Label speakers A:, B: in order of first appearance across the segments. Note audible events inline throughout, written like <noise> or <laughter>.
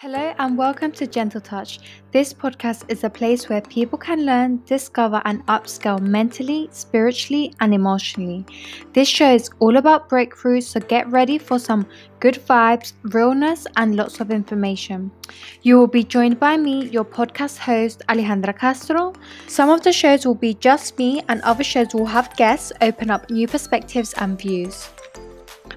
A: Hello and welcome to Gentle Touch. This podcast is a place where people can learn, discover, and upscale mentally, spiritually, and emotionally. This show is all about breakthroughs, so get ready for some good vibes, realness, and lots of information. You will be joined by me, your podcast host, Alejandra Castro. Some of the shows will be just me, and other shows will have guests open up new perspectives and views.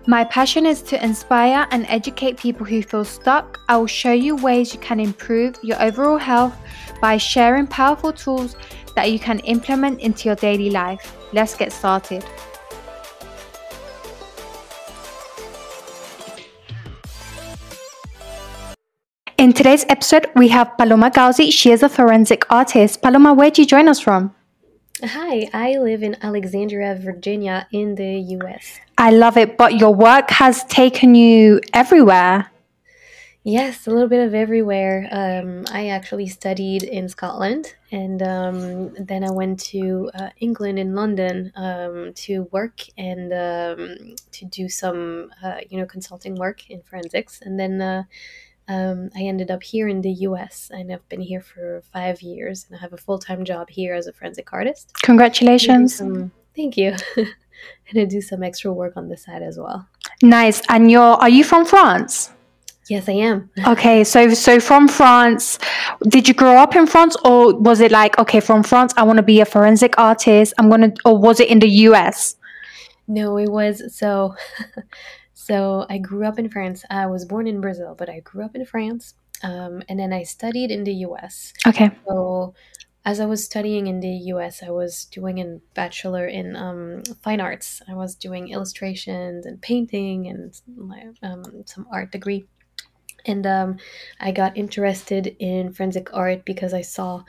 A: My passion is to inspire and educate people who feel stuck. I will show you ways you can improve your overall health by sharing powerful tools that you can implement into your daily life. Let's get started. In today's episode, we have Paloma Galzi. She is a forensic artist. Paloma, where do you join us from?
B: Hi, I live in Alexandria, Virginia, in the US.
A: I love it, but your work has taken you everywhere.
B: Yes, a little bit of everywhere. Um, I actually studied in Scotland, and um, then I went to uh, England in London um, to work and um, to do some, uh, you know, consulting work in forensics, and then. Uh, um, I ended up here in the US and I've been here for five years and I have a full time job here as a forensic artist.
A: Congratulations.
B: Thank you. <laughs> <laughs> and I do some extra work on the side as well.
A: Nice. And you're are you from France?
B: Yes, I am. <laughs>
A: Okay, so so from France, did you grow up in France or was it like okay, from France I want to be a forensic artist. I'm to or was it in the US?
B: No, it was so <laughs> So I grew up in France. I was born in Brazil, but I grew up in France. Um, and then I studied in the US.
A: Okay.
B: So as I was studying in the US, I was doing a bachelor in um, fine arts. I was doing illustrations and painting and um, some art degree. And um, I got interested in forensic art because I saw,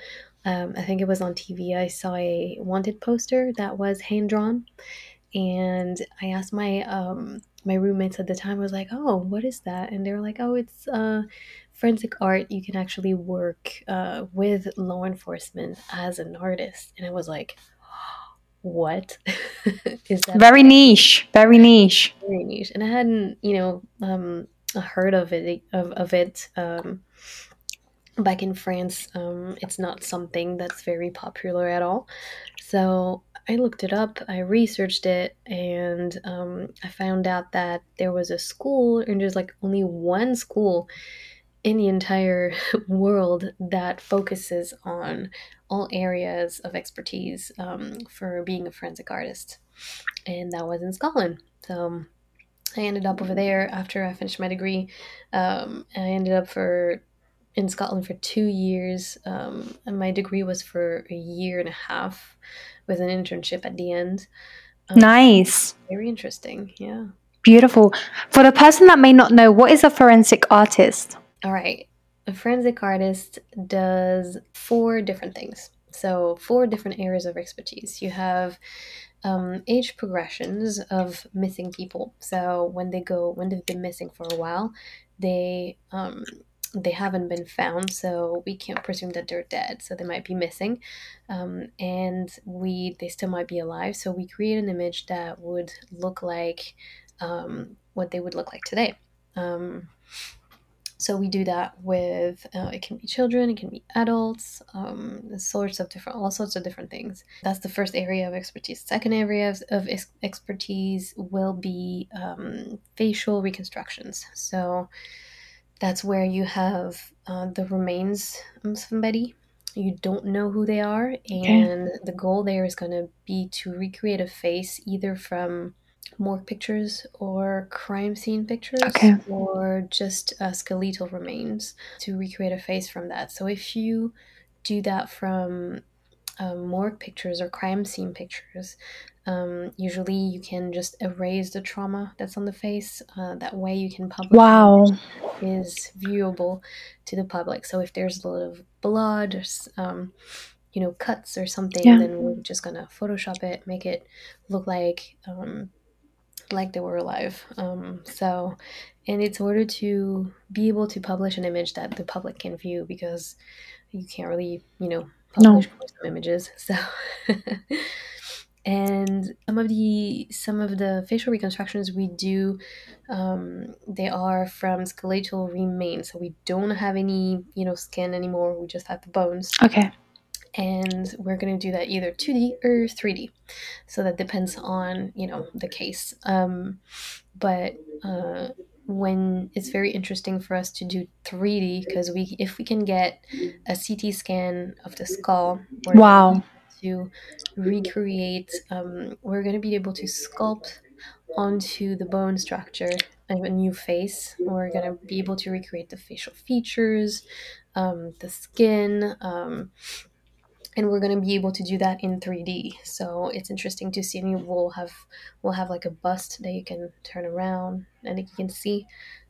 B: um, I think it was on TV, I saw a wanted poster that was hand drawn. And I asked my um, my roommates at the time was like, "Oh, what is that?" And they were like, "Oh, it's uh, forensic art. You can actually work uh, with law enforcement as an artist." And I was like, "What <laughs>
A: is that?" Very niche. Very niche.
B: Very niche. And I hadn't, you know, um, heard of it of of it. Um, back in France, um, it's not something that's very popular at all. So I looked it up, I researched it, and um, I found out that there was a school, and there's like only one school in the entire <laughs> world that focuses on all areas of expertise um, for being a forensic artist. And that was in Scotland. So I ended up over there after I finished my degree. Um, I ended up for in Scotland for two years, um, and my degree was for a year and a half with an internship at the end.
A: Um, nice.
B: Very interesting. Yeah.
A: Beautiful. For the person that may not know, what is a forensic artist?
B: All right. A forensic artist does four different things. So, four different areas of expertise. You have um, age progressions of missing people. So, when they go, when they've been missing for a while, they um, they haven't been found, so we can't presume that they're dead. So they might be missing, um, and we they still might be alive. So we create an image that would look like um, what they would look like today. Um, so we do that with uh, it can be children, it can be adults, um, sorts of different, all sorts of different things. That's the first area of expertise. Second area of, of ex- expertise will be um, facial reconstructions. So that's where you have uh, the remains of somebody. You don't know who they are, and okay. the goal there is going to be to recreate a face either from morgue pictures or crime scene pictures
A: okay.
B: or just uh, skeletal remains to recreate a face from that. So if you do that from um, morgue pictures or crime scene pictures, um, usually, you can just erase the trauma that's on the face. Uh, that way, you can publish.
A: Wow.
B: Is viewable to the public. So if there's a lot of blood, or, um, you know, cuts or something, yeah. then we're just gonna Photoshop it, make it look like um, like they were alive. Um, so, and it's order to be able to publish an image that the public can view because you can't really, you know, publish no. images. So. <laughs> and some of the some of the facial reconstructions we do um, they are from skeletal remains so we don't have any you know skin anymore we just have the bones
A: Okay.
B: and we're going to do that either 2d or 3d so that depends on you know the case um, but uh, when it's very interesting for us to do 3d because we if we can get a ct scan of the skull we're
A: Wow.
B: to recreate um, we're going to be able to sculpt onto the bone structure of a new face we're going to be able to recreate the facial features um, the skin um, and we're going to be able to do that in 3d so it's interesting to see. And we'll have we'll have like a bust that you can turn around and you can see.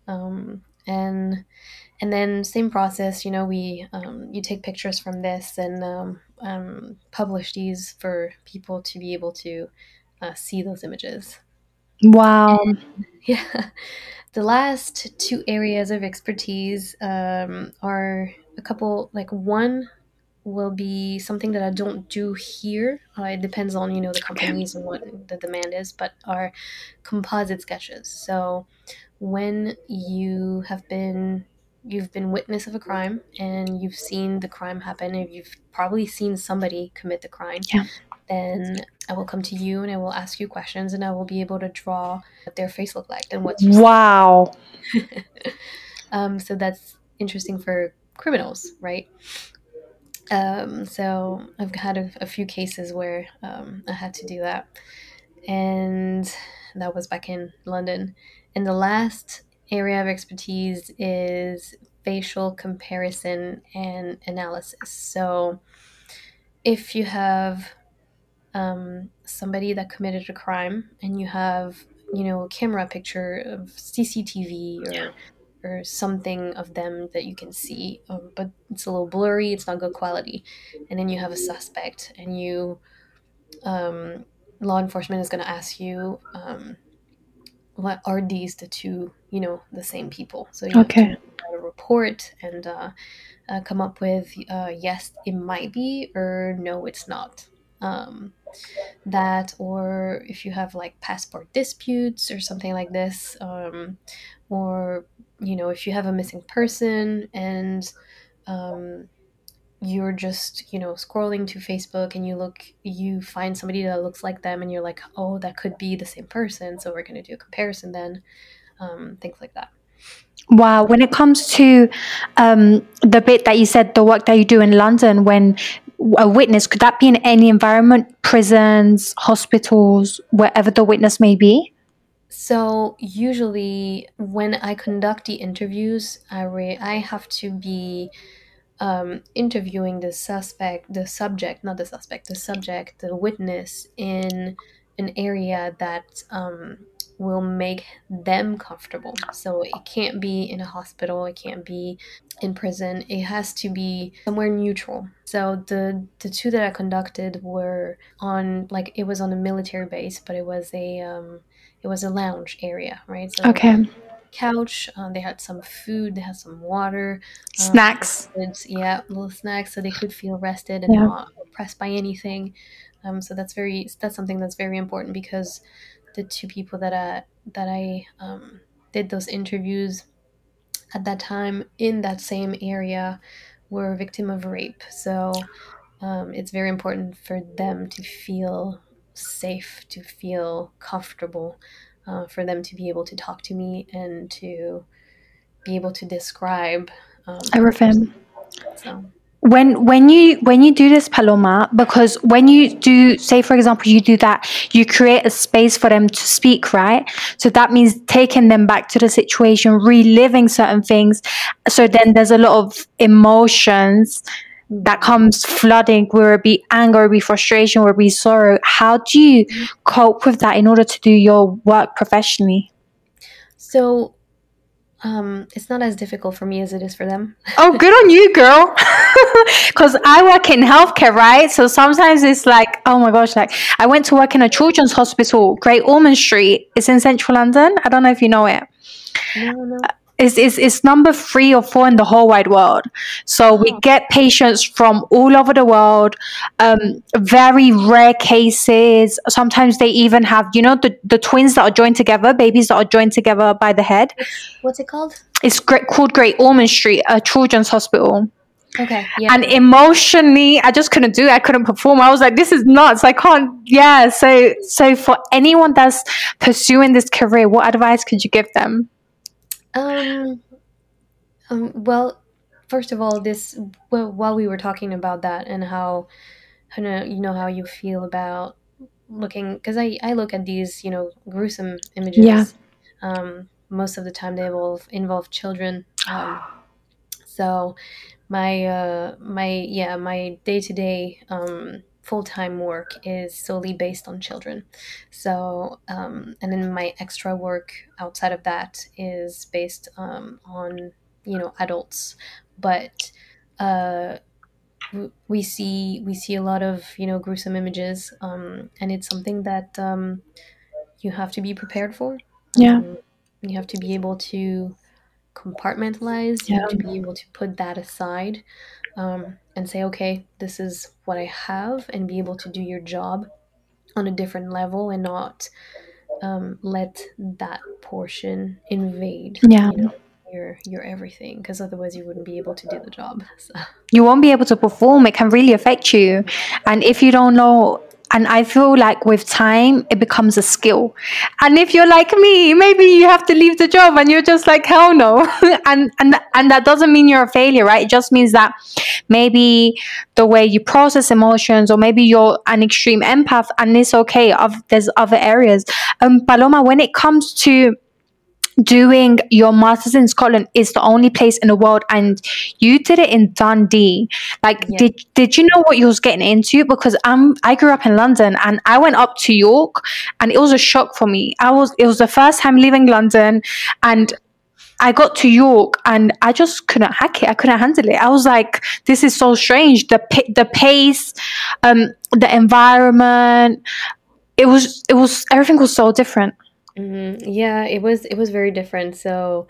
B: Um, and and then same process you know we um, you take pictures from this and um, um, publish these for people to be able to uh, see those images.
A: Wow. <laughs>
B: yeah the last two areas of expertise um, are a couple like one will be something that i don't do here uh, it depends on you know the companies and what the demand is but are composite sketches so when you have been you've been witness of a crime and you've seen the crime happen and you've probably seen somebody commit the crime
A: Yeah.
B: then i will come to you and i will ask you questions and i will be able to draw what their face looked like and what's
A: Wow. <laughs>
B: um, so that's interesting for criminals, right? Um, so I've had a, a few cases where um, I had to do that, and that was back in London. And the last area of expertise is facial comparison and analysis. So if you have um, somebody that committed a crime and you have you know a camera picture of CCTV or or something of them that you can see, um, but it's a little blurry. It's not good quality, and then you have a suspect, and you um, law enforcement is going to ask you. Um, what are these the two you know the same people so you
A: Okay.
B: have to write a report and uh, uh, come up with uh, yes it might be or no it's not um, that or if you have like passport disputes or something like this um, or you know if you have a missing person and um, you're just you know scrolling to facebook and you look you find somebody that looks like them and you're like oh that could be the same person so we're going to do a comparison then um, things like that
A: Wow. When it comes to um, the bit that you said, the work that you do in London, when a witness, could that be in any environment, prisons, hospitals, wherever the witness may be?
B: So usually, when I conduct the interviews, I re- I have to be um, interviewing the suspect, the subject, not the suspect, the subject, the witness in an area that um, will make them comfortable. So it can't be in a hospital, it can't be in prison. It has to be somewhere neutral. So the the two that I conducted were on like it was on a military base, but it was a um, it was a lounge area, right? So
A: Okay.
B: couch. Uh, they had some food. They had some water. um,
A: Snacks.
B: kids, yeah, little snacks, so they could feel rested and
A: Yeah.
B: not oppressed by anything. Um, so that's very that's something that's very important because the two people that I that I um, did those interviews at that time in that same area were a victim of rape. So um, it's very important for them to feel safe, to feel comfortable, uh, for them to be able to talk to me and to be able to describe um,
A: Everything.
B: So
A: when when you when you do this paloma because when you do say for example you do that you create a space for them to speak right so that means taking them back to the situation reliving certain things so then there's a lot of emotions that comes flooding whether it be anger be frustration or be sorrow how do you cope with that in order to do your work professionally
B: So um, it's not as difficult for me as it is for them. <laughs>
A: Oh, good on you, girl. <laughs> Because I work in healthcare, right? So sometimes it's like, oh my gosh, like I went to work in a children's hospital, Great Ormond Street. It's in central London. I don't know if you know it.
B: No, no.
A: Is is is number three or four in the whole wide world. So we
B: Oh.
A: get patients from all over the world. Um, very rare cases. Sometimes they even have, you know, the, the twins that are joined together, babies that are joined together by the head.
B: What's it called?
A: It's great, called Great Ormond Street, a children's hospital.
B: Okay. Yeah.
A: And emotionally, I just couldn't do it. I couldn't perform. I was like, this is nuts. I can't. Yeah. So, so for anyone that's pursuing this career, what advice could you give them?
B: Um, um, well, first of all, this well, while we were talking about that and how, how you know how you feel about looking because I I look at these you know gruesome images.
A: Yeah.
B: Um, most of the time they involve involve children. Um, so my uh my yeah my day to day um full time work is solely based on children. So, um, and then my extra work outside of that is based um, on you know adults, but uh, we see we see a lot of you know gruesome images, um, and it's something that um, you have to be prepared for.
A: Yeah.
B: Um, you have to be able to compartmentalize. You have to be able to put that aside um, and say, okay, this is what I have, and be able to do your job on a different level and not um, let that portion invade
A: Yeah.
B: you know, your your everything because otherwise you wouldn't be able to do the job. <laughs> So.
A: you won't be able to perform. It can really affect you. And if you don't know, and I feel like with time, it becomes a skill. And if you're like me, maybe you have to leave the job and you're just like, hell no. <laughs> and, and, and that doesn't mean you're a failure, right? It just means that maybe the way you process emotions or maybe you're an extreme empath and it's okay. Of, there's other areas. Um, Paloma, when it comes to doing your masters in Scotland is the only place in the world and you did it in Dundee. Like
B: Yeah.
A: did did you know what you was getting into? Because I'm I grew up in London and I went up to York and it was a shock for me. I was it was the first time leaving London and I got to York and I just couldn't hack it. I couldn't handle it. I was like, this is so strange. The the pace, um, the environment. It was it was everything was so different.
B: Hmm Yeah, it was it was very different. So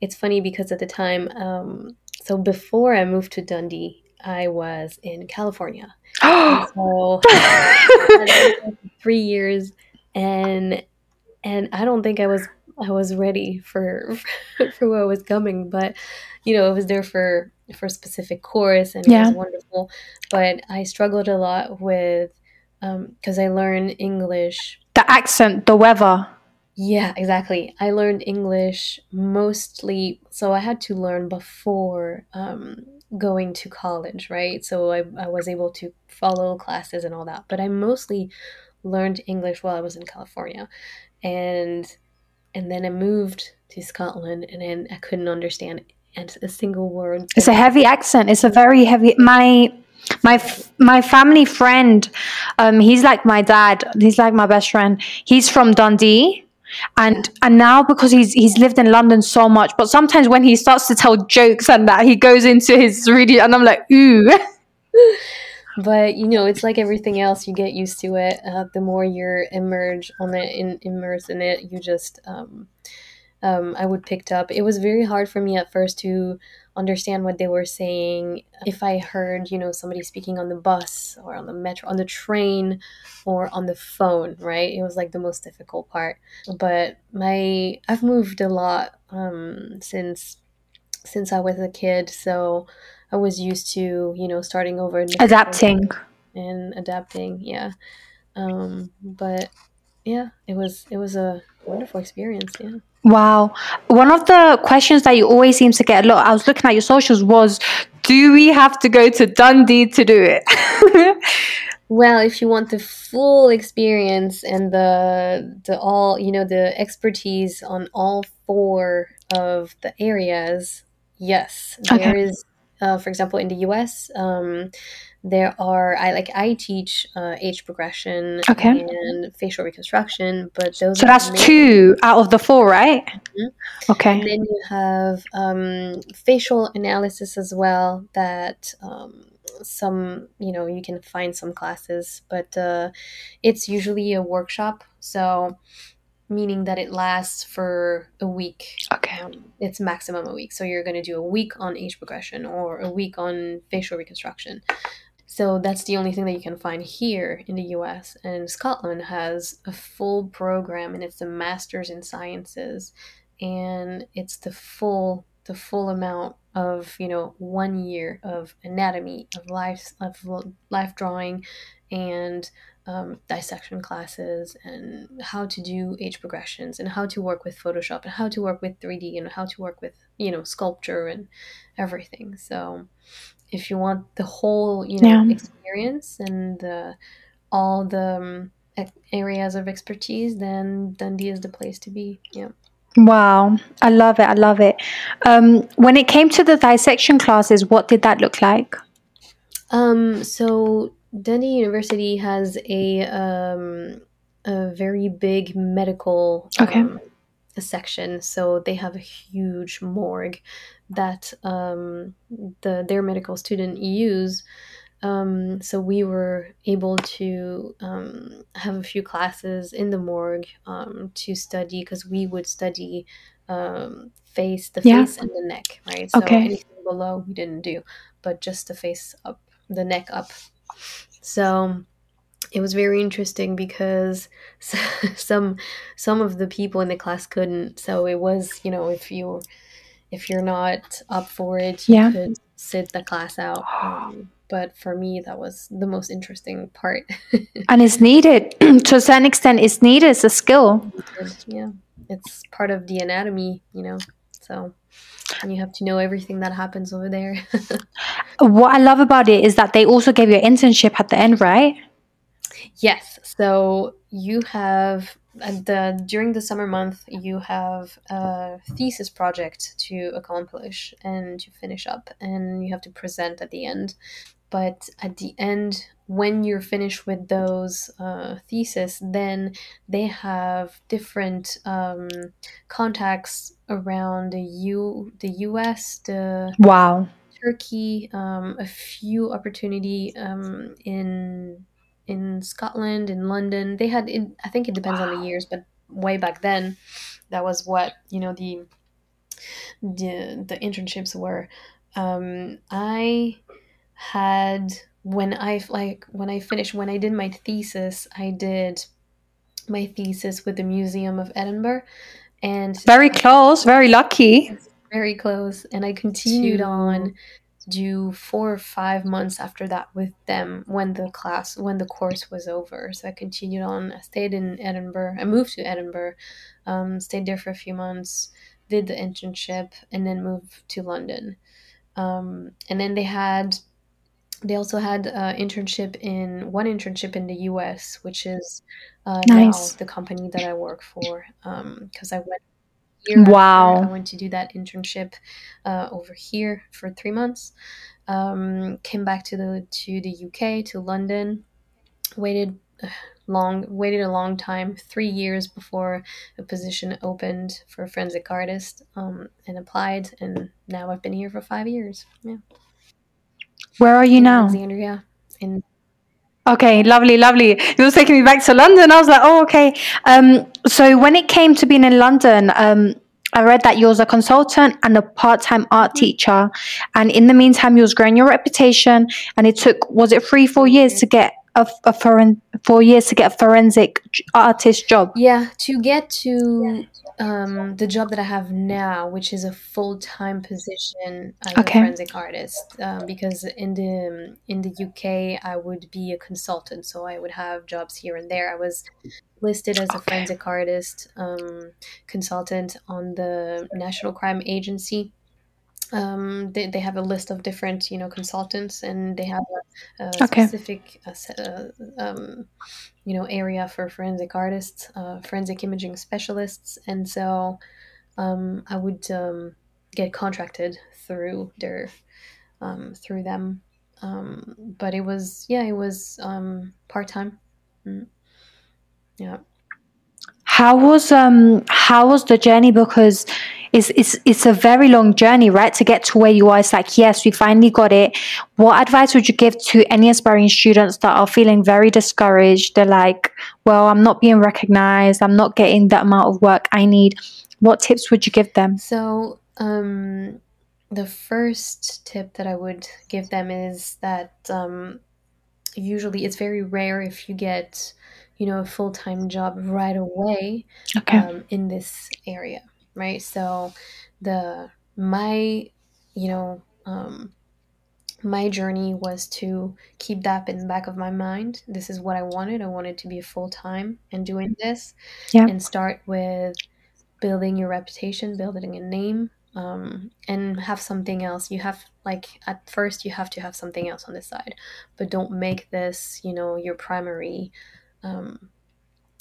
B: it's funny because at the time, um, so before I moved to Dundee, I was in California. <gasps> And so <laughs> I lived there for three years, and and I don't think I was I was ready for <laughs> for what was coming. But you know, I was there for for a specific course, and it
A: Yeah.
B: was wonderful. But I struggled a lot with because I learned English
A: the accent, the weather.
B: Yeah, exactly. I learned English mostly, so I had to learn before um, going to college, right? So I, I was able to follow classes and all that, but I mostly learned English while I was in California, and and then I moved to Scotland, and then I couldn't understand a single word.
A: It's a heavy accent. It's a very heavy. My my f- my family friend, um, he's like my dad. He's like my best friend. He's from Dundee, and and now because he's he's lived in London so much, but sometimes when he starts to tell jokes and that, he goes into his really, and I'm like, ooh, <laughs>
B: but you know it's like everything else you get used to it uh, the more you're immersed on it in, immersed in it you just um, um, i would picked up. It was very hard for me at first to understand what they were saying. If i heard you know somebody speaking on the bus or on the metro on the train or on the phone right? It was like the most difficult part. But my i've moved a lot um, since since i was a kid. So i was used to you know starting over different
A: adapting.
B: and adapting yeah. Um but yeah it was it was a wonderful experience yeah
A: Wow. One of the questions that you always seem to get a lot, I was looking at your socials, was do we have to go to Dundee to do it? <laughs>
B: well if you want the full experience and the the all you know the expertise on all four of the areas yes
A: Okay.
B: there is uh, for example in the us um, there are i like i teach uh, age progression
A: Okay.
B: and facial reconstruction but those
A: so
B: are
A: that's two out of the four, right?
B: Mhm.
A: Okay.
B: And then you have um, facial analysis as well. That um, some you know you can find some classes, but uh, it's usually a workshop. So meaning that it lasts for a week.
A: Okay.
B: Um, it's maximum a week. So you're going to do a week on age progression or a week on facial reconstruction. So that's the only thing that you can find here in the US. And Scotland has a full program and it's a master's in sciences and it's the full the full amount of, you know, 1 year of anatomy, of life of life drawing and um, dissection classes and how to do age progressions and how to work with Photoshop and how to work with 3D and how to work with you know sculpture and everything. So if you want the whole you know yeah. experience and uh, all the um, areas of expertise, then Dundee is the place to be. Yeah.
A: Wow, I love it. I love it. Um, when it came to the dissection classes, what did that look like?
B: Um, so Dundee University has a um, a very big medical
A: okay.
B: Section, so they have a huge morgue that um, the their medical student use. Um, so we were able to um, have a few classes in the morgue um, to study because we would study um, face, the yeah. face and the neck, right? So
A: okay.
B: anything below we didn't do, but just the face up, the neck up so it was very interesting because <laughs> some some of the people in the class couldn't. So it was, you know, if you if you're not up for it, you
A: yeah.
B: could sit the class out. <gasps> Um, but for me, that was the most interesting part. <laughs>
A: and it's needed <clears throat> to a certain extent. It's needed. It's a skill.
B: Yeah, it's part of the anatomy, you know. So and you have to know everything that happens over there. <laughs>
A: what I love about it is that they also gave you an internship at the end, right?
B: Yes. So you have the during the summer month you have a thesis project to accomplish and to finish up and you have to present at the end but at the end when you're finished with those uh, thesis then they have different um, contacts around the U the US the
A: wow
B: Turkey um, a few opportunity um, in in Scotland in London they had it, I think it depends wow. on the years but way back then that was what you know the the the internships were um, I had when I like when I finished when I did my thesis, I did my thesis with the Museum of Edinburgh, and
A: very close, very lucky,
B: very close. And I continued on do four or five months after that with them when the class when the course was over. So I continued on. I stayed in Edinburgh. I moved to Edinburgh, um, stayed there for a few months, did the internship, and then moved to London. Um, and then they had they also had an internship in one internship in the US, which is uh, nice. now the company that I work for. Because um, I went here.
A: Wow!
B: I went to do that internship uh, over here for three months. Um, came back to the to the UK to London. Waited <sighs> long waited a long time three years before a position opened for a forensic artist um, and applied and now i've been here for five years yeah
A: where are you
B: in
A: now?
B: Alexandria. In
A: Okay, lovely, lovely. You were taking me back to London. I was like, oh, okay. Um, so when it came to being in London, um, I read that you was a consultant and a part-time art teacher, and in the meantime, you was growing your reputation. And it took was it three, four years to get a, a foreign four years to get a forensic artist job?
B: Yeah, to get to um, the job that I have now, which is a full time position as okay. a forensic artist, um, because in the in the UK I would be a consultant, so I would have jobs here and there. I was listed as a okay. forensic artist um, consultant on the National Crime Agency um, they, they have a list of different you know consultants and they have a, a okay. specific uh, um, you know area for forensic artists uh, forensic imaging specialists and so um, i would um, get contracted through their um, through them um, but it was yeah it was part-time mm. Yeah.
A: How was um how was the journey? Because it's, it's it's a very long journey right to get to where you are. It's like yes we finally got it. What advice would you give to any aspiring students that are feeling very discouraged? They're like well i'm not being recognized. I'm not getting the amount of work i need. What tips would you give them?
B: So, um, the first tip that I would give them is that um, usually it's very rare if you get, you know, a full time job right away
A: okay
B: um, in this area, right? So, the my, you know, um, my journey was to keep that in the back of my mind. This is what I wanted. I wanted to be full time and doing this,
A: Yeah.
B: and start with building your reputation, building a name, um, and have something else. You have like at first you have to have something else on the side, but don't make this you know your primary. Um,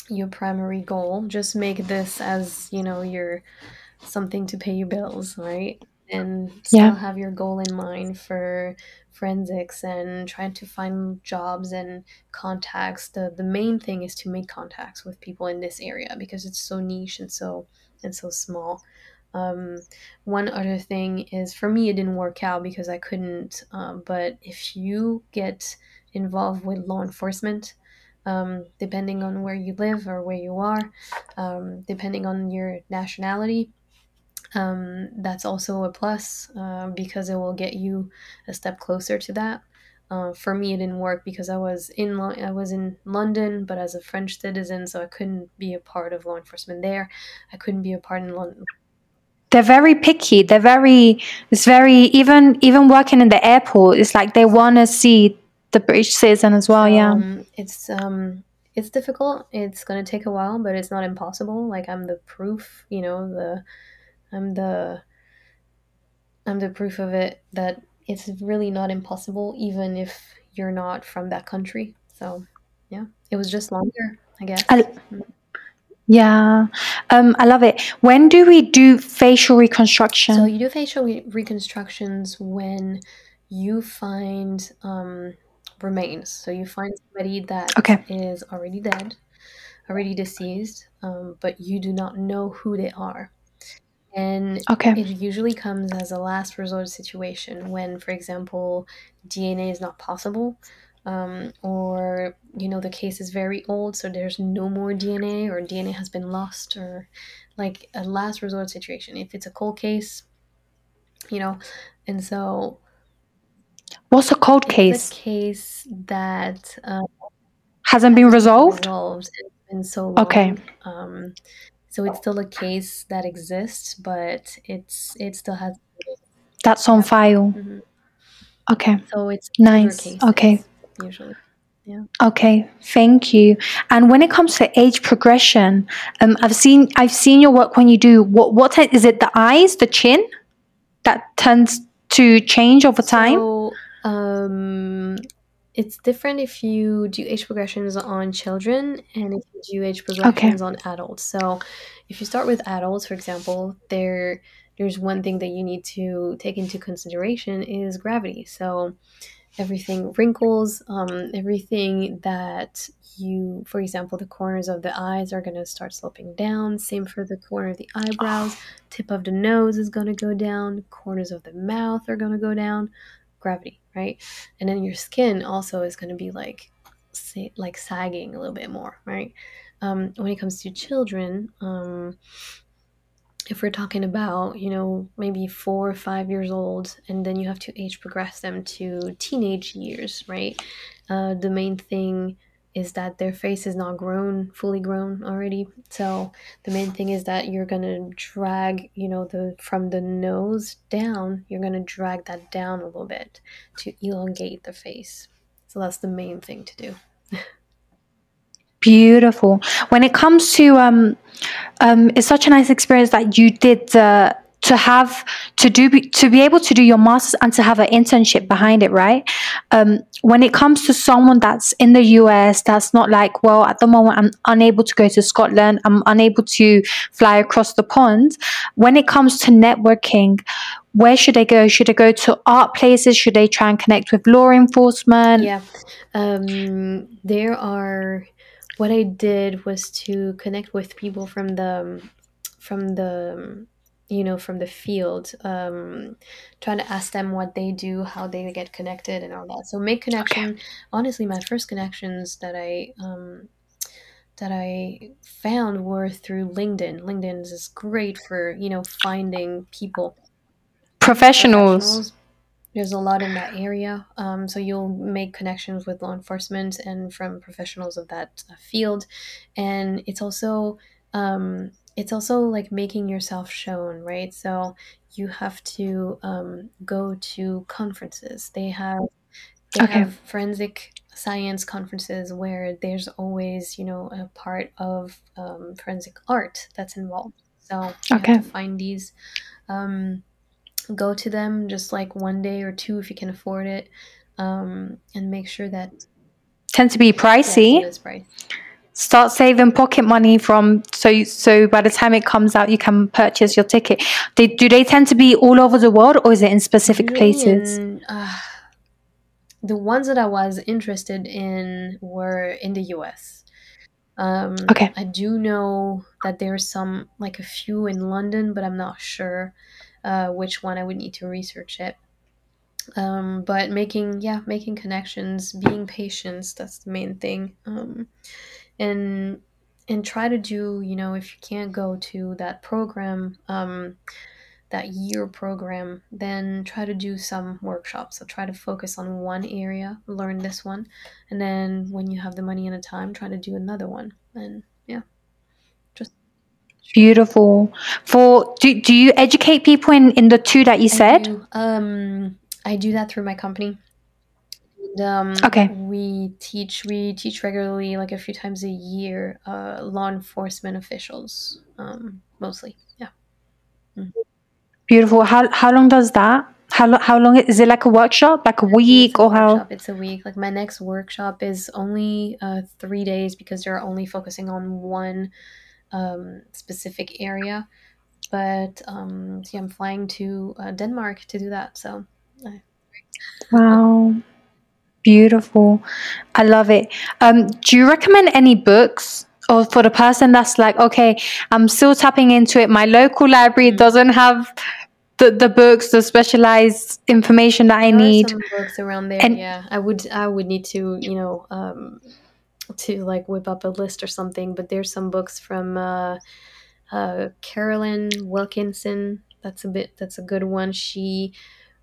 B: your primary goal. Just make this as you know your something to pay your bills right? And still
A: Yeah.
B: have your goal in mind for forensics and trying to find jobs and contacts. The the main thing is to make contacts with people in this area because it's so niche and so and so small. Um, one other thing is for me it didn't work out because i couldn't um, but if you get involved with law enforcement um, depending on where you live or where you are um, depending on your nationality um, that's also a plus uh, because it will get you a step closer to that. Uh, for me, it didn't work because I was in Lo- I was in London, but as a French citizen, so I couldn't be a part of law enforcement there. I couldn't be a part in London.
A: they're very picky they're very it's very even even working in the airport it's like they want to see the british citizen as well yeah
B: Um, it's um, it's difficult. It's gonna take a while, but it's not impossible. Like I'm the proof, you know. The I'm the I'm the proof of it that it's really not impossible, even if you're not from that country. So, yeah, it was just longer, I guess.
A: I, yeah um i love it when do we do facial reconstruction
B: So you do facial re- reconstructions when you find um, remains. So you find somebody that is
A: Okay.
B: is already dead, already deceased, um, but you do not know who they are. And
A: okay
B: it usually comes as a last resort situation when, for example, DNA is not possible, um, or you know the case is very old, so there's no more DNA, or DNA has been lost, or like a last resort situation. If it's a cold case, you know, and so
A: what's a cold
B: it's
A: case
B: a case that uh,
A: hasn't been resolved
B: resolved. So long.
A: okay
B: Um, so it's still a case that exists, but it's it still has.
A: that's on file
B: Mhm.
A: okay
B: So it's
A: nice okay
B: cases usually.
A: Okay, thank you. And when it comes to age progression, um, I've seen I've seen your work when you do what what is it? The eyes, the chin, that tends to change over time.
B: So um, it's different if you do age progressions on children and if you do age progressions on adults. So if you start with adults, for example, there there's one thing that you need to take into consideration is gravity. So everything wrinkles, um, everything that you, for example, the corners of the eyes are going to start sloping down. Same for the corner of the eyebrows. Tip of the nose is going to go down. Corners of the mouth are going to go down. Gravity, right? And then your skin also is going to be like, like sagging a little bit more, right? Um, when it comes to children, um, if we're talking about, you know, maybe four or five years old, and then you have to age progress them to teenage years, right? Uh, the main thing is that their face is not grown, fully grown already. So the main thing is that you're gonna drag, you know, the from the nose down, you're gonna drag that down a little bit to elongate the face. So that's the main thing to do.
A: Beautiful. When it comes to um, um, it's such a nice experience that you did the to have to do to be able to do your masters and to have an internship behind it, right? Um, when it comes to someone that's in the US, that's not like, well, at the moment I'm unable to go to Scotland, I'm unable to fly across the pond. When it comes to networking, where should they go? Should they go to art places? Should they try and connect with law enforcement?
B: Yeah. Um, there are what I did was to connect with people from the from the you know from the field um, trying to ask them what they do how they get connected and all that. So make connection. Okay. honestly my first connections that i um, that i found were through linkedin. Linkedin is great for you know finding people.
A: Professionals, professionals.
B: there's a lot in that area. Um, so you'll make connections with law enforcement and from professionals of that uh, field. And it's also um, it's also like making yourself shown, right? So you have to um, go to conferences. They have they okay. have forensic science conferences where there's always you know a part of um, forensic art that's involved. So you okay. have to find these. Um, go to them just like one day or two if you can afford it, um, and make sure that
A: Tends to be pricey.
B: It is
A: start saving pocket money from so so by the time it comes out you can purchase your ticket. They, do they tend to be all over the world or is it in specific places?
B: in, uh, the ones that i was interested in were in the us um,
A: okay.
B: I do know that there's some like a few in london but i'm not sure uh, which one i would need to research it. Um, but making yeah making connections being patient that's the main thing. Um, and and try to do you know if you can't go to that program um, that year program then try to do some workshops. So try to focus on one area learn this one and then when you have the money and the time try to do another one. And yeah. Just
A: beautiful. For do, do you educate people in in the two that you said? I
B: um i do that through my company um,
A: okay.
B: We teach we teach regularly, like a few times a year, uh, law enforcement officials, um, mostly. Yeah.
A: Mm. Beautiful. How how long does that? How lo- how long is it? Like a workshop, like a week, or
B: how? It's a week. Like my next workshop is only uh, three days because they're only focusing on one um, specific area. But um, see, I'm flying to uh, Denmark to do that. So.
A: Wow. Beautiful. I love it. Um, do you recommend any books or for the person that's like, okay, I'm still tapping into it. My local library mm-hmm. doesn't have the, the books, the specialized information that I need.
B: some books around there. And, yeah, I would I would need to you know um, to like whip up a list or something. But there's some books from uh, uh, Caroline Wilkinson. That's a bit that's a good one. She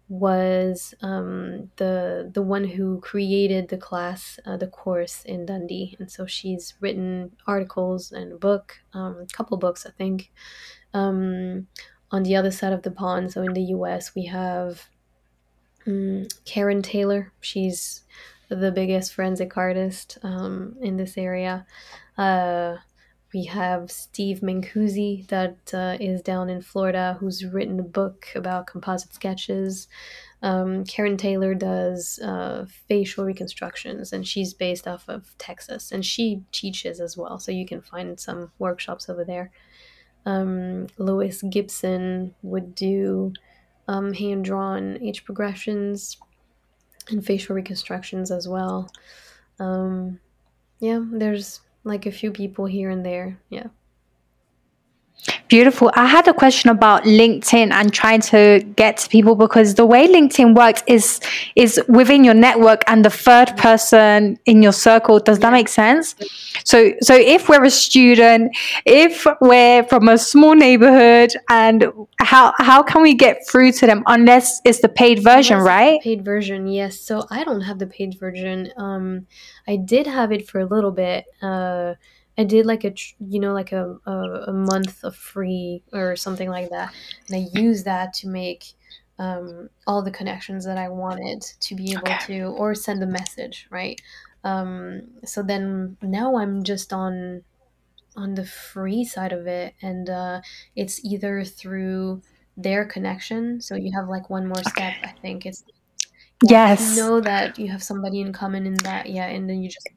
B: was um, the the one who created the class, uh, the course in Dundee, and so she's written articles and a book, um, a couple books, I think. Um, on the other side of the pond, so in the U.S., we have um, Karen Taylor. She's the biggest forensic artist um, in this area. Uh, we have Steve Mancusi that uh, is down in Florida, who's written a book about composite sketches. Um, Karen Taylor does uh, facial reconstructions, and she's based off of Texas, and she teaches as well. So you can find some workshops over there. Um, Lois Gibson would do um, hand drawn age progressions and facial reconstructions as well. Um, yeah, there's like a few people here and there. Yeah.
A: Beautiful. I had a question about LinkedIn and trying to get to people because the way LinkedIn works is is within your network and the third person in your circle. Does that make sense? So so if we're a student, if we're from a small neighborhood, and how how can we get through to them unless it's the paid version, unless right?
B: Paid version, yes. So I don't have the paid version. Um, I did have it for a little bit. Uh I did like a you know like a, a, a month of free or something like that, and I used that to make um, all the connections that I wanted to be able okay. to or send a message, right? Um, so then now I'm just on on the free side of it, and uh, it's either through their connection. So you have like one more step. Okay. I think it's
A: yes.
B: You know that you have somebody in common in that, yeah, and then you just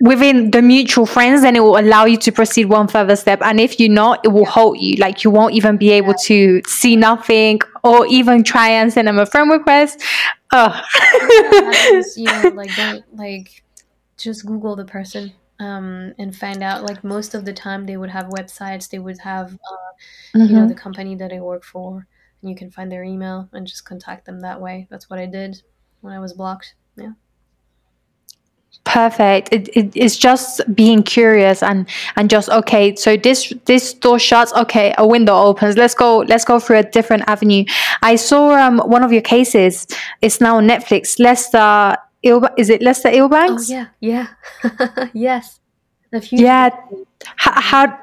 A: within the mutual friends then it will allow you to proceed one further step. And if you're not it will halt you. Like you won't even be able to see nothing or even try and send them a friend request. Oh
B: yeah, <laughs> you know like don't like just google the person um, and find out like most of the time they would have websites they would have uh, mm-hmm. you know the company that i work for and you can find their email and just contact them that way. That's what i did when i was blocked
A: perfect. It, it, it's just being curious and and just okay so this this door shuts. Okay a window opens. Let's go let's go through a different avenue. I saw um one of your cases. It's now on netflix. Lester Il- is it lester
B: Eubanks? oh yeah yeah. <laughs> Yes.
A: Yeah. how, how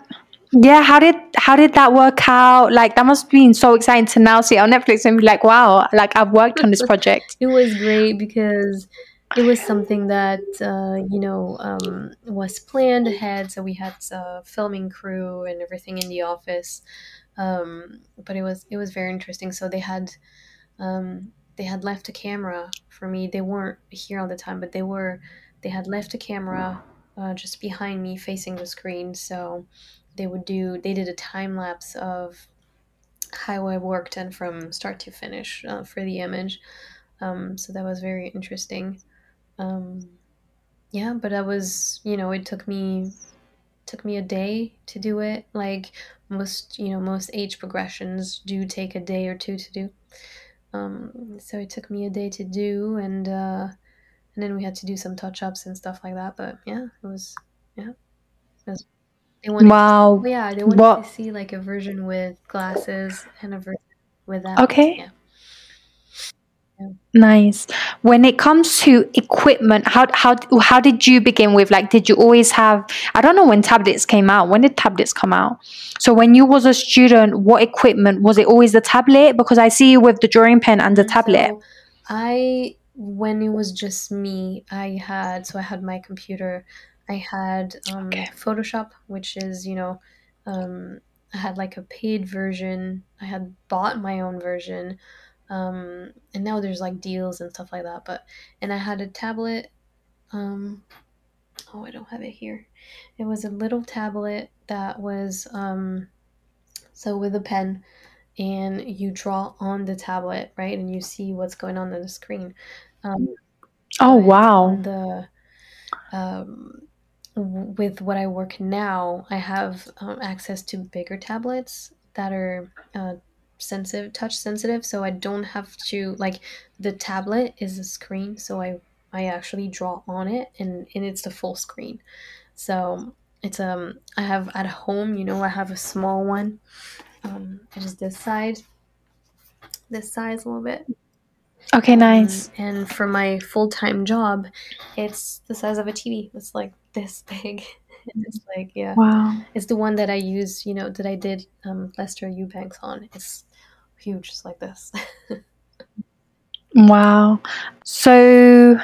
A: yeah how did how did that work out? Like that must have been so exciting to now see on netflix and be like wow like i've worked on this <laughs> project.
B: It was great because it was something that uh, you know um, was planned ahead. So we had a filming crew and everything in the office, um, but it was it was very interesting. So they had um, they had left a camera for me. They weren't here all the time, but they were they had left a camera uh, just behind me, facing the screen. So they would do they did a time lapse of how I worked and from start to finish uh, for the image. Um, so that was very interesting um, yeah, but I was, you know, it took me took me a day to do it. Like most, you know, most age progressions do take a day or two to do. Um, so it took me a day to do, and uh, and then we had to do some touch ups and stuff like that. But yeah, it was yeah. It was,
A: they wanted wow.
B: To, yeah, they wanted what? to see like a version with glasses and a version without.
A: Okay.
B: Yeah.
A: Nice. When it comes to equipment, how how how did you begin with? Like, did you always have? I don't know when tablets came out. When did tablets come out? So when you was a student, what equipment was it? Always the tablet? Because I see you with the drawing pen and the tablet. So
B: I when it was just me, I had so I had my computer. I had um, okay. Photoshop, which is you know, um, I had like a paid version. I had bought my own version um, and now there's like deals and stuff like that but and i had a tablet um, oh i don't have it here. It was a little tablet that was um, so with a pen and you draw on the tablet right and you see what's going on on the screen. Um,
A: oh wow.
B: the um, with what i work now i have um, access to bigger tablets that are uh, sensitive touch sensitive so i don't have to like the tablet is a screen so i i actually draw on it and and it's the full screen. So it's um i have at home you know i have a small one um it is this side this size a little bit.
A: Okay nice.
B: um, and for my full-time job it's the size of a tv it's like this <laughs> big it's like yeah.
A: Wow.
B: It's the one that i use you know that i did um lester eubanks on. It's huge just like this. <laughs>
A: Wow. So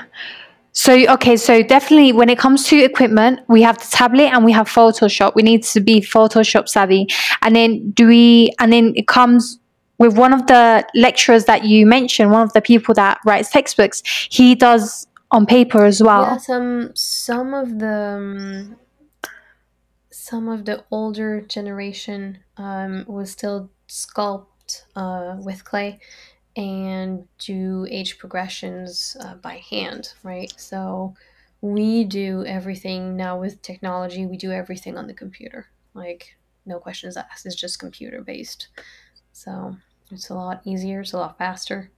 A: so okay so definitely when it comes to equipment we have the tablet and we have photoshop. We need to be photoshop savvy. And then do we and then it comes with one of the lecturers that you mentioned one of the people that writes textbooks he does on paper as well.
B: Yeah some some of the um, some of the older generation um, was still sculpt uh, with clay and do age progressions uh, by hand, right? So we do everything now with technology, we do everything on the computer. Like, no questions asked, it's just computer based. So it's a lot easier, it's a lot faster,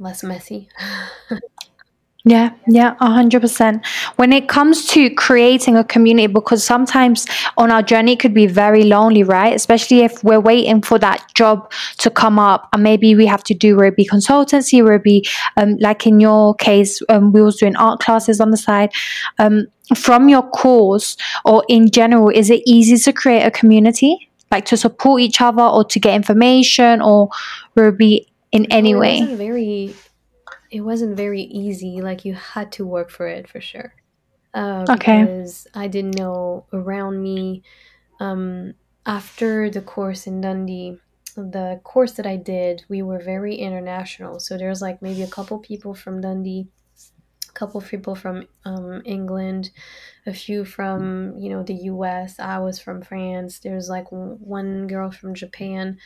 B: less messy. <laughs>
A: Yeah, yeah, a hundred percent. When it comes to creating a community, because sometimes on our journey it could be very lonely, right? Especially if we're waiting for that job to come up, and maybe we have to do where it be consultancy, where it be um, like in your case, um, we was doing art classes on the side. Um, from your course or in general, is it easy to create a community, like to support each other or to get information, or it be in any way?
B: Very it wasn't very easy. Like you had to work for it for sure.
A: Uh, okay.
B: Because I didn't know around me. Um, after the course in Dundee, the course that I did, we were very international. So there's like maybe a couple people from Dundee, a couple people from um, England, a few from you know the U.S. I was from France. There's like one girl from Japan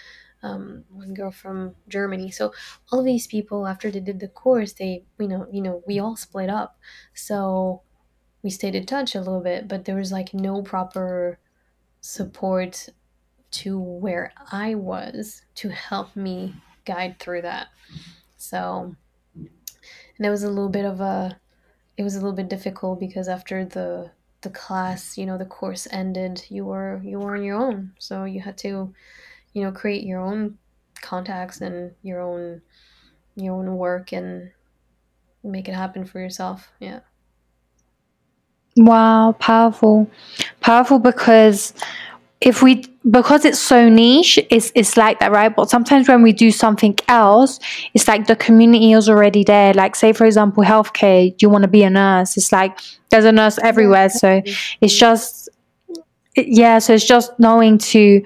B: um, one girl from Germany. So all of these people, after they did the course, they you know you know we all split up. So we stayed in touch a little bit, but there was like no proper support to where I was to help me guide through that. So, and it was a little bit of a, it was a little bit difficult because after the the class, you know, the course ended, you were you were on your own, so you had to, you know, create your own contacts and your own your own work and make it happen for yourself. Yeah.
A: Wow, powerful. Powerful because if we because it's so niche it's it's like that right? But sometimes when we do something else it's like the community is already there. Like say for example healthcare you want to be a nurse. It's like there's a nurse everywhere. so it's just yeah so it's just knowing to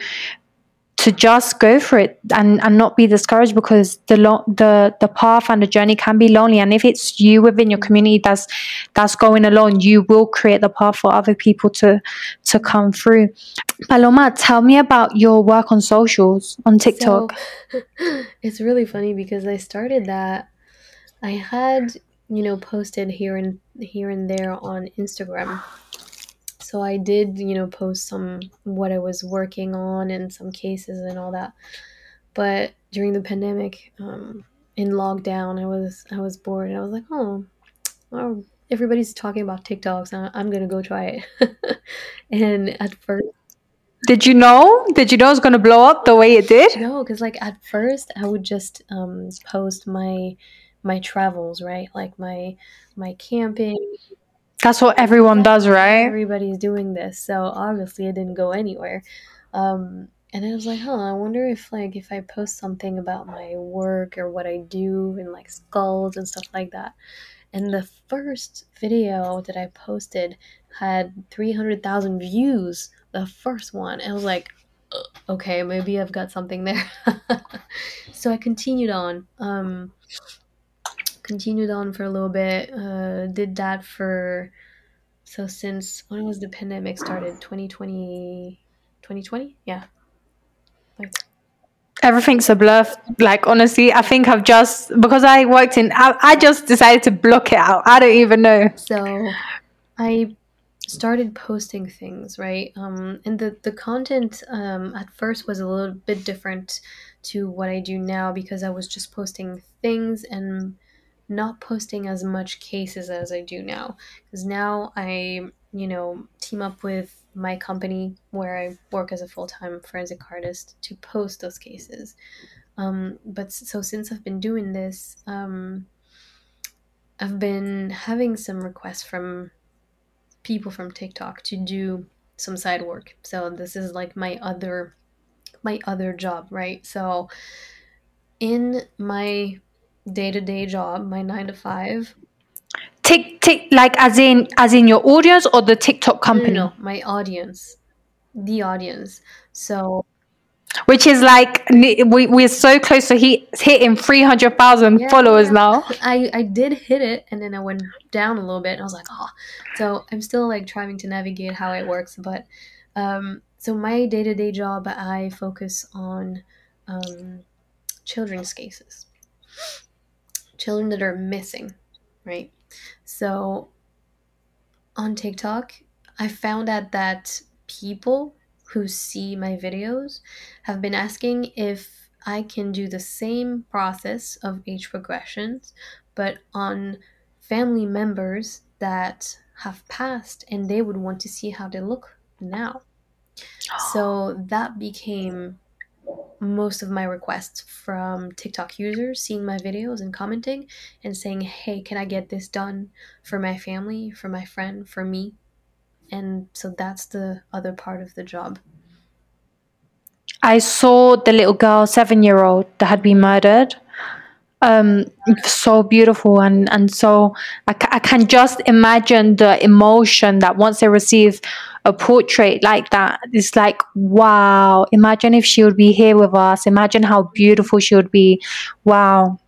A: to just go for it and, and not be discouraged because the lo- the the path and the journey can be lonely. And if it's you within your community that's that's going alone you will create the path for other people to to come through. Paloma tell me about your work on socials on tiktok.
B: so, <laughs> it's really funny because i started that. I had you know posted here and here and there on instagram so I did, you know, post some what I was working on and some cases and all that. But during the pandemic, um, in lockdown, I was I was bored and I was like, oh, well, everybody's talking about TikToks. I'm gonna go try it. <laughs> and at first,
A: did you know? Did you know it was gonna blow up the way it did?
B: No, because like at first I would just um, post my my travels, right? Like my my camping,
A: that's what everyone does, right?
B: Everybody's doing this, so obviously it didn't go anywhere. Um, and I was like, huh, I wonder if like if I post something about my work or what I do and like skulls and stuff like that. And the first video that I posted had 300,000 views. The first one. I was like, okay, maybe I've got something there. <laughs> so I continued on. Um, continued on for a little bit. Uh, did that for so since when was the pandemic started? 2020 2020? Yeah.
A: Like everything's a bluff like honestly i think i've just because i worked in I, I, just decided to block it out i don't even know
B: so i started posting things right um and the the content um at first was a little bit different to what i do now because i was just posting things and not posting as much cases as I do now because now I, you know, team up with my company where I work as a full time forensic artist to post those cases. Um, but so since I've been doing this, um, I've been having some requests from people from TikTok to do some side work. So this is like my other my other job, right? So in my day to day job, my nine to five.
A: Tick tick like as in as in your audience or the TikTok company?
B: No, my audience. The audience. So
A: which is like we, we're so close to hit, hitting 300,000 yeah, followers yeah. now. <laughs>
B: I, I did hit it and then I went down a little bit and I was like, oh. So I'm still like trying to navigate how it works. But um, so my day to day job, I focus on um, children's cases children that are missing, right? So on TikTok, I found out that people who see my videos have been asking if I can do the same process of age progressions, but on family members that have passed and they would want to see how they look now. So that became most of my requests from TikTok users seeing my videos and commenting and saying, hey, can I get this done for my family, for my friend, for me? And so that's the other part of the job.
A: I saw the little girl, seven year old, that had been murdered. Um, so beautiful and and so I, I can just imagine the emotion that once they receive a portrait like that it's like wow imagine if she would be here with us. Imagine how beautiful she would be. Wow.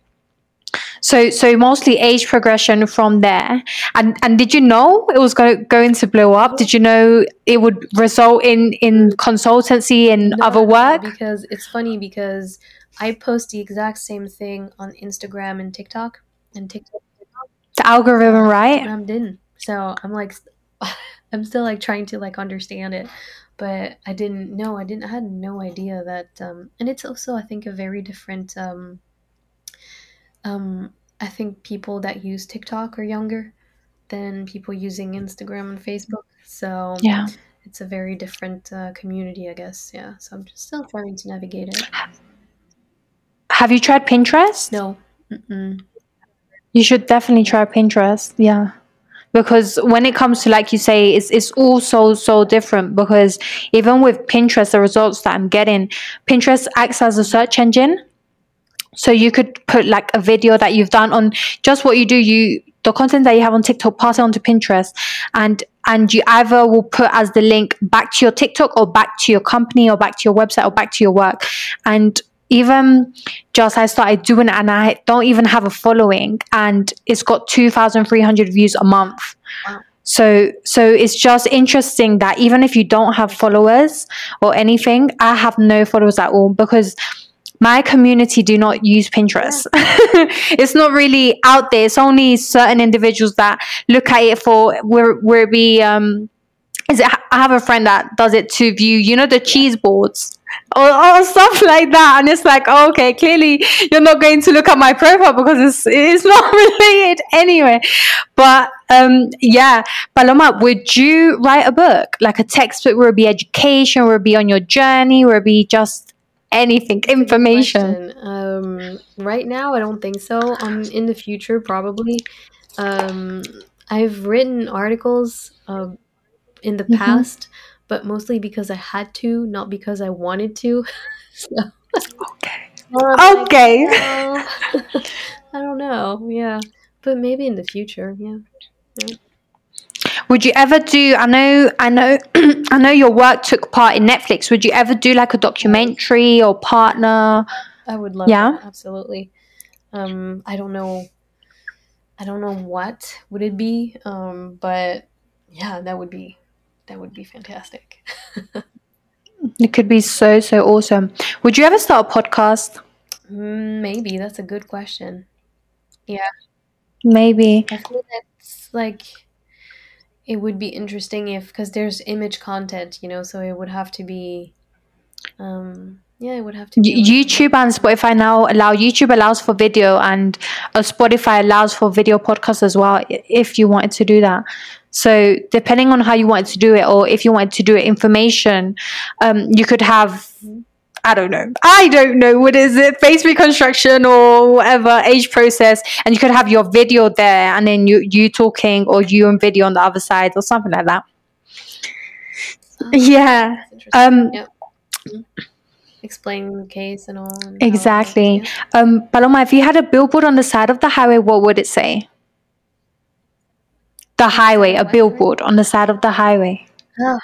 A: So so mostly age progression from there. And and did you know it was go, going to blow up? Did you know it would result in in consultancy and no, other work?
B: because it's funny because i post the exact same thing on instagram and tiktok and tiktok
A: the algorithm right?
B: I didn't. So i'm like <laughs> I'm still like trying to like understand it, but I didn't know. I didn't. I had no idea that. Um, and it's also I think a very different. Um, um, I think people that use TikTok are younger than people using Instagram and Facebook. So
A: Yeah.
B: it's a very different uh, community, I guess. Yeah. So I'm just still trying to navigate it.
A: Have you tried Pinterest?
B: No. Mm-mm.
A: You should definitely try Pinterest. Yeah. Because when it comes to like you say, it's it's all so so different because even with Pinterest, the results that I'm getting, Pinterest acts as a search engine. So you could put like a video that you've done on just what you do, you the content that you have on TikTok, pass it onto Pinterest and and you either will put as the link back to your TikTok or back to your company or back to your website or back to your work. And even just I started doing it and I don't even have a following and it's got 2,300 views a month.
B: Wow.
A: So so it's just interesting that even if you don't have followers or anything, I have no followers at all because my community do not use Pinterest. <laughs> it's not really out there. It's only certain individuals that look at it for where where we um is it I have a friend that does it to view, you know, the cheese boards or, or stuff <laughs> like that. And it's like, oh, okay, clearly you're not going to look at my profile because it's it's <laughs> not related anyway. But um yeah, Paloma, would you write a book? Like a textbook where it be education, where it be on your journey, where it be just anything, information.
B: Um, right now, I don't think so. Um, in the future, probably. Um, I've written articles uh, in the
A: Mhm.
B: past, but mostly because I had to, not because I wanted to. <laughs> so,
A: Okay.
B: Like,
A: Okay. <laughs> <laughs>
B: I don't know. Yeah, but maybe in the future. Yeah.
A: Would you ever do? I know, I know, <clears throat> I know. Your work took part in Netflix. Would you ever do like a documentary or partner?
B: I would love
A: Yeah?
B: that, absolutely. Um, I don't know I don't know what would it be, um, but yeah, that would be that would be fantastic.
A: It could be so so awesome. Would you ever start a podcast?
B: Mm, Maybe that's a good question. Yeah.
A: Maybe.
B: I feel that's like it would be interesting if because there's image content, you know, so it would have to be um yeah, it would have to be
A: YouTube and Spotify now allow YouTube allows for video and uh, Spotify allows for video podcasts as well if you wanted to do that. So depending on how you wanted to do it or if you wanted to do it information, um, you could have I don't know. I don't know what is it face reconstruction or whatever age process, and you could have your video there and then you you talking or you and video on the other side or something like that.
B: Oh,
A: Yeah. Um,
B: Yep. Mhm. Explain the case and all. and how it works,
A: Exactly. Um, Paloma, if you had a billboard on the side of the highway, what would it say? The highway, a billboard on the side of the highway.
B: Oh.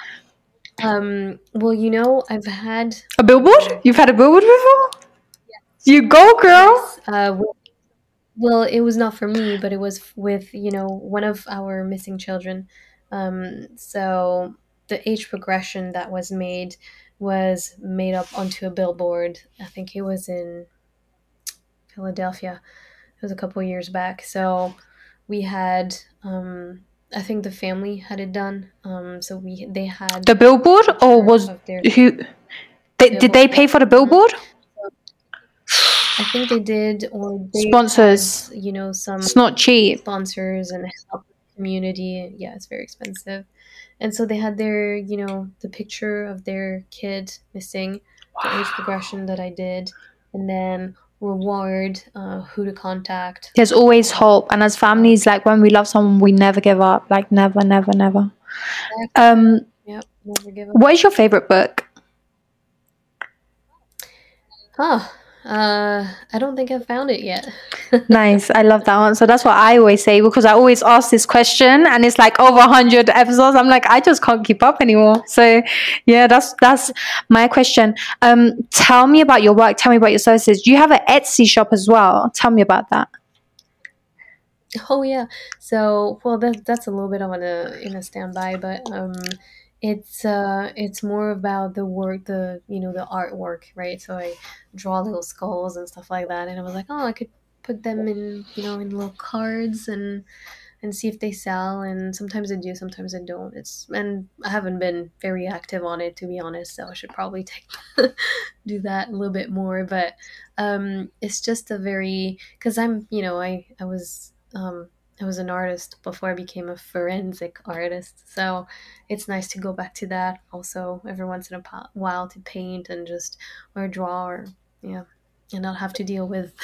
B: Um, well, you know, I've had
A: A billboard? You've had a billboard before? You go, girl.
B: uh, well, it was not for me, but it was with you know one of our missing children. Um, so the age progression that was made was made up onto a billboard. I think it was in Philadelphia. It was a couple years back. So we had, um, I think the family had it done. Um, so we they had
A: The billboard, or was who? They, did they pay for the billboard?
B: I think they did, or they
A: Sponsors.
B: had, you know, some
A: It's not cheap.
B: sponsors and help the community. Yeah, it's very expensive. And so they had their, you know, the picture of their kid missing, the age progression that I did, and then reward, uh, who to contact.
A: There's always hope, and as families, like when we love someone, we never give up. Like never, never, never. Um,
B: Yep, never give up.
A: what is your favorite book?
B: Huh. Uh, I don't think I've found it yet. <laughs>
A: Nice. I love that answer. That's what I always say because I always ask this question and it's like over 100 episodes. I'm like, I just can't keep up anymore. So, yeah, that's that's my question. Um, tell me about your work. Tell me about your services. Do you have an Etsy shop as well. Tell me about that.
B: Oh yeah. So well that that's a little bit on a in a standby, but um it's uh it's more about the work the you know the artwork, right? So I draw little skulls and stuff like that and I was like, Oh, I could put them in, you know, in little cards and and see if they sell. And sometimes I do, sometimes I don't. It's and I haven't been very active on it to be honest. So I should probably <laughs> take do that a little bit more. But um, it's just a very because I'm you know I I was um, I was an artist before I became a forensic artist. So it's nice to go back to that also every once in a while to paint and just or draw or yeah and not have to deal with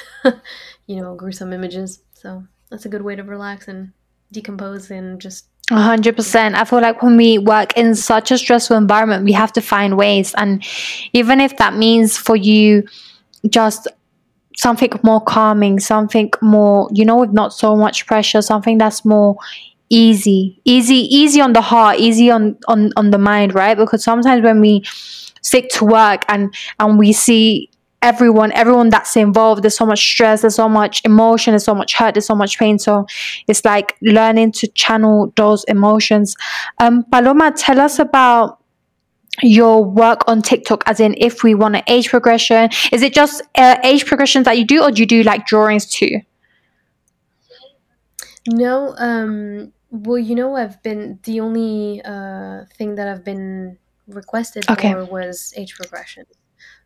B: <laughs> you know gruesome images. So that's a good way to relax and decompose and just
A: a hundred percent. I feel like when we work in such a stressful environment, we have to find ways. And even if that means for you just something more calming, something more, you know, with not so much pressure, something that's more easy, easy, easy on the heart, easy on on on the mind, right? Because sometimes when we stick to work and and we see everyone everyone that's involved there's so much stress there's so much emotion there's so much hurt there's so much pain. So it's like learning to channel those emotions. Um paloma tell us about your work on TikTok, as in if we want an age progression? Is it just uh, age progressions that you do, or do you do like drawings too?
B: No, um, well, you know, I've been the only uh, thing that I've been requested okay. for was age progression.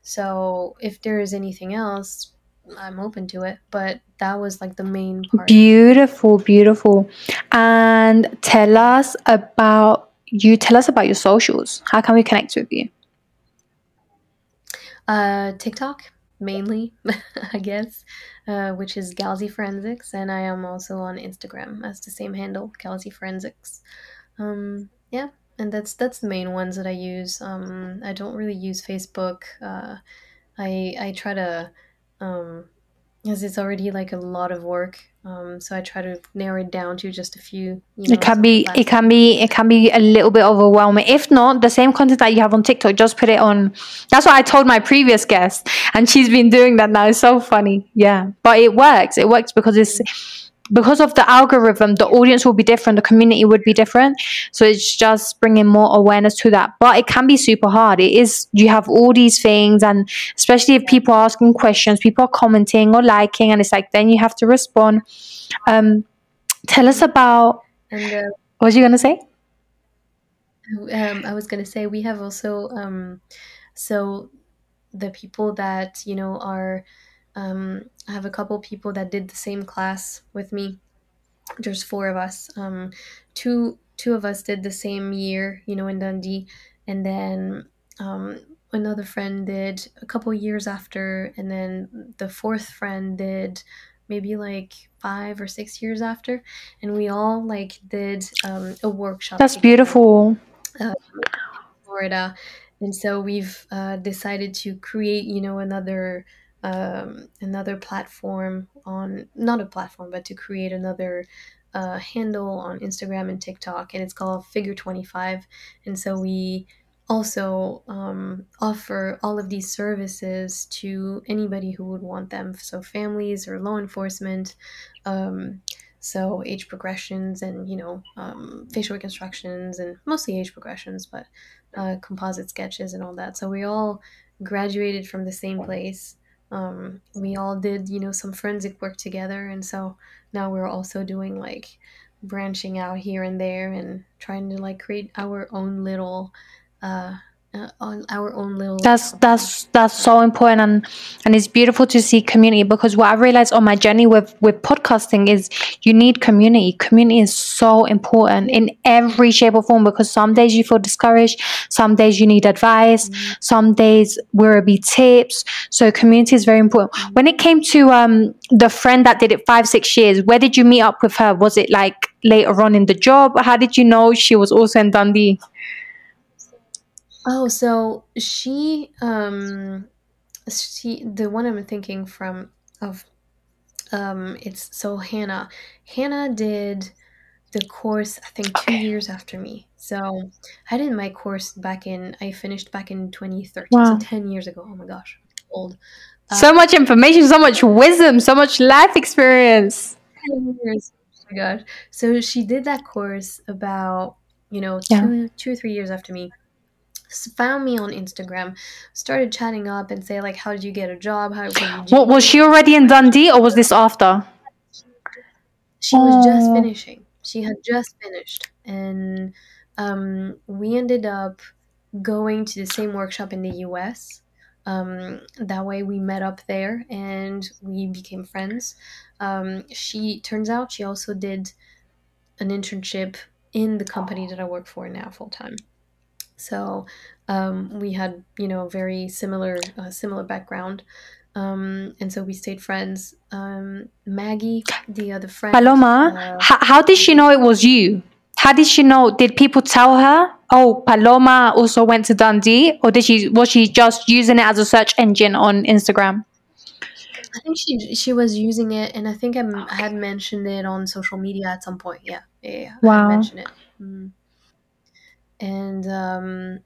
B: So if there is anything else, I'm open to it. But that was like the main part.
A: Beautiful, beautiful. And tell us about you tell us about your socials. How can we connect with you?
B: Uh, TikTok mainly, <laughs> I guess, uh, which is Galzi Forensics, and I am also on Instagram as the same handle, Galzi Forensics. Um, yeah, and that's that's the main ones that I use. Um, I don't really use Facebook. Uh, I I try to um, because it's already like a lot of work um, so i try to narrow it down to just a few
A: you know, it can be it can be it can be a little bit overwhelming. If not the same content that you have on tiktok just put it on. That's what i told my previous guest and she's been doing that now. It's so funny. Yeah. But it works. It works because it's because of the algorithm, the audience will be different, the community would be different. So it's just bringing more awareness to that. But it can be super hard. It is, you have all these things, and especially if people are asking questions, people are commenting or liking, and it's like then you have to respond. Um, tell us about and, uh, what was you going to say?
B: Um, I was going to say we have also, um, so the people that, you know, are um, I have a couple people that did the same class with me. There's four of us. Um, two two of us did the same year, you know, in Dundee, and then um, another friend did a couple years after, and then the fourth friend did maybe like five or six years after, and we all like did um, a workshop.
A: That's together, beautiful.
B: Uh, Florida, and so we've uh, decided to create, you know, another um, another platform on not a platform but to create another uh, handle on instagram and tiktok and it's called figure 25 and so we also um, offer all of these services to anybody who would want them. So families or law enforcement um, so age progressions and you know um, facial reconstructions and mostly age progressions but uh, composite sketches and all that. So we all graduated from the same place um, we all did you know some forensic work together. And so now we're also doing like branching out here and there and trying to like create our own little uh, uh, on our own little
A: that's that's that's so important and and it's beautiful to see community because what i realized on my journey with with podcasting is you need community. Community is so important in every shape or form because some days you feel discouraged some days you need advice mm-hmm. some days where it be tips. So community is very important. Mm-hmm. when it came to um the friend that did it five six years where did you meet up with her? Was it like later on in the job? How did you know she was also in dundee
B: Oh, so she um she the one I'm thinking from of um it's so Hannah. Hannah did the course I think 2 Okay. years after me. So I did my course back in I finished back in 2013. So 10 years ago. Oh my gosh. Old.
A: So uh, much information, so much wisdom, so much life experience.
B: 10 years. Oh my gosh. So she did that course about, you know, Yeah. 2 2 or 3 years after me found me on Instagram, started chatting up and say like, "How did you get a job? How did you?"
A: What was she already in Dundee, or was this after?
B: She was just finishing. She had just finished, and um, we ended up going to the same workshop in the US. Um, that way, we met up there and we became friends. Um, she turns out she also did an internship in the company that I work for now full time. So um, we had you know very similar uh, similar background. Um, and so we stayed friends. Um, Maggie, the other friend.
A: Paloma,
B: uh,
A: h- how did she know it was you? How did she know? Did people tell her? Oh, Paloma also went to Dundee, or did she was she just using it as a search engine on Instagram?
B: I think she she was using it, and I think I, m- I had mentioned it on social media at some point. Yeah, yeah, yeah. I
A: Wow.
B: had mentioned it. Mm. And um,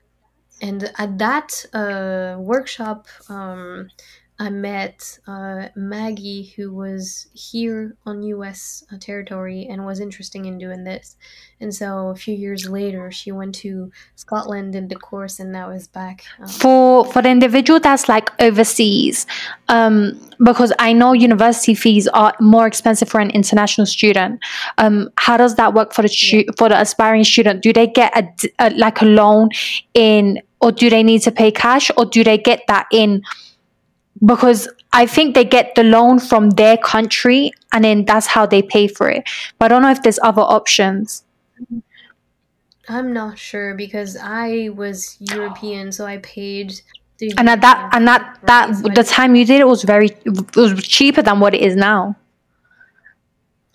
B: and at that uh, workshop, um, I met uh, Maggie, who was here on U.S. territory and was interested in doing this. And so a few years later, she went to Scotland, did the course, and now is back. Um,
A: For for the individual that's like overseas, um, because I know university fees are more expensive for an international student. Um, how does that work for the stu- for the aspiring student? Do they get a, a like a loan in, or do they need to pay cash, or do they get that in? Because I think they get the loan from their country, and then that's how they pay for it. But I don't know if there's other options.
B: I'm not sure because I was European, so I paid. The
A: And at that and that that the time you did it was very it was cheaper than what it is now.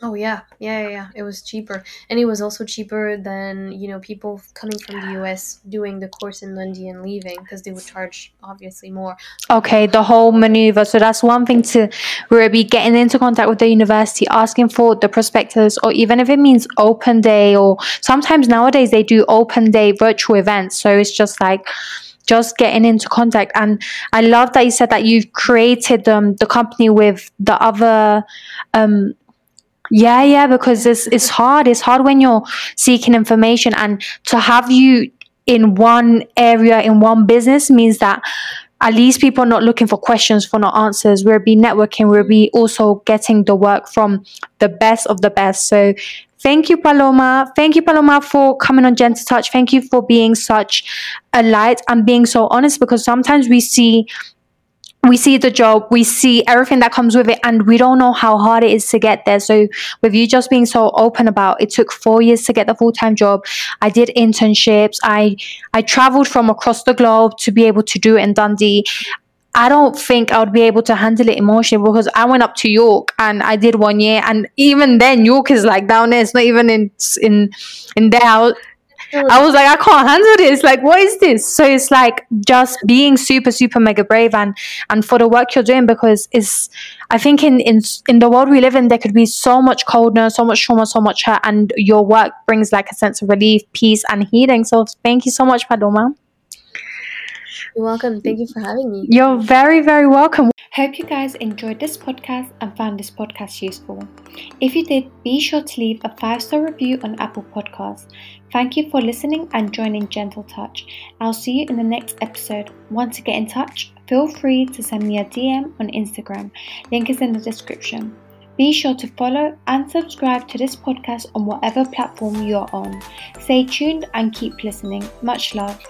B: Oh yeah, yeah, yeah, yeah. It was cheaper, and it was also cheaper than you know people coming from the US doing the course in Dundee and leaving because they would charge obviously more.
A: Okay, the whole maneuver. So that's one thing to really be getting into contact with the university, asking for the prospectus, or even if it means open day, or sometimes nowadays they do open day virtual events. So it's just like just getting into contact. And I love that you said that you've created um, the company with the other. Um, yeah, yeah, because it's it's hard. It's hard when you're seeking information, and to have you in one area in one business means that at least people are not looking for questions for not answers. We'll be networking. We'll be also getting the work from the best of the best. So thank you, Paloma. Thank you, Paloma, for coming on Gentle Touch. Thank you for being such a light and being so honest because sometimes we see we see the job, we see everything that comes with it, and we don't know how hard it is to get there. So, with you just being so open about it, took four years to get the full time job. I did internships. I I traveled from across the globe to be able to do it in Dundee. I don't think I would be able to handle it emotionally because I went up to York and I did one year, and even then York is like down there. It's not even in in in there. I was, like, I can't handle this. Like, what is this? So it's like just being super, super mega brave and and for the work you're doing because it's. I think in in in the world we live in, there could be so much coldness, so much trauma, so much hurt, and your work brings like a sense of relief, peace, and healing. So thank you so much, Paloma.
B: You're welcome. Thank you for having me.
A: You're very, very welcome. Hope you guys enjoyed this podcast and found this podcast useful. If you did, be sure to leave a five star review on Apple Podcasts. Thank you for listening and joining Gentle Touch. I'll see you in the next episode. Want to get in touch? Feel free to send me a DM on Instagram. Link is in the description. Be sure to follow and subscribe to this podcast on whatever platform you're on. Stay tuned and keep listening. Much love.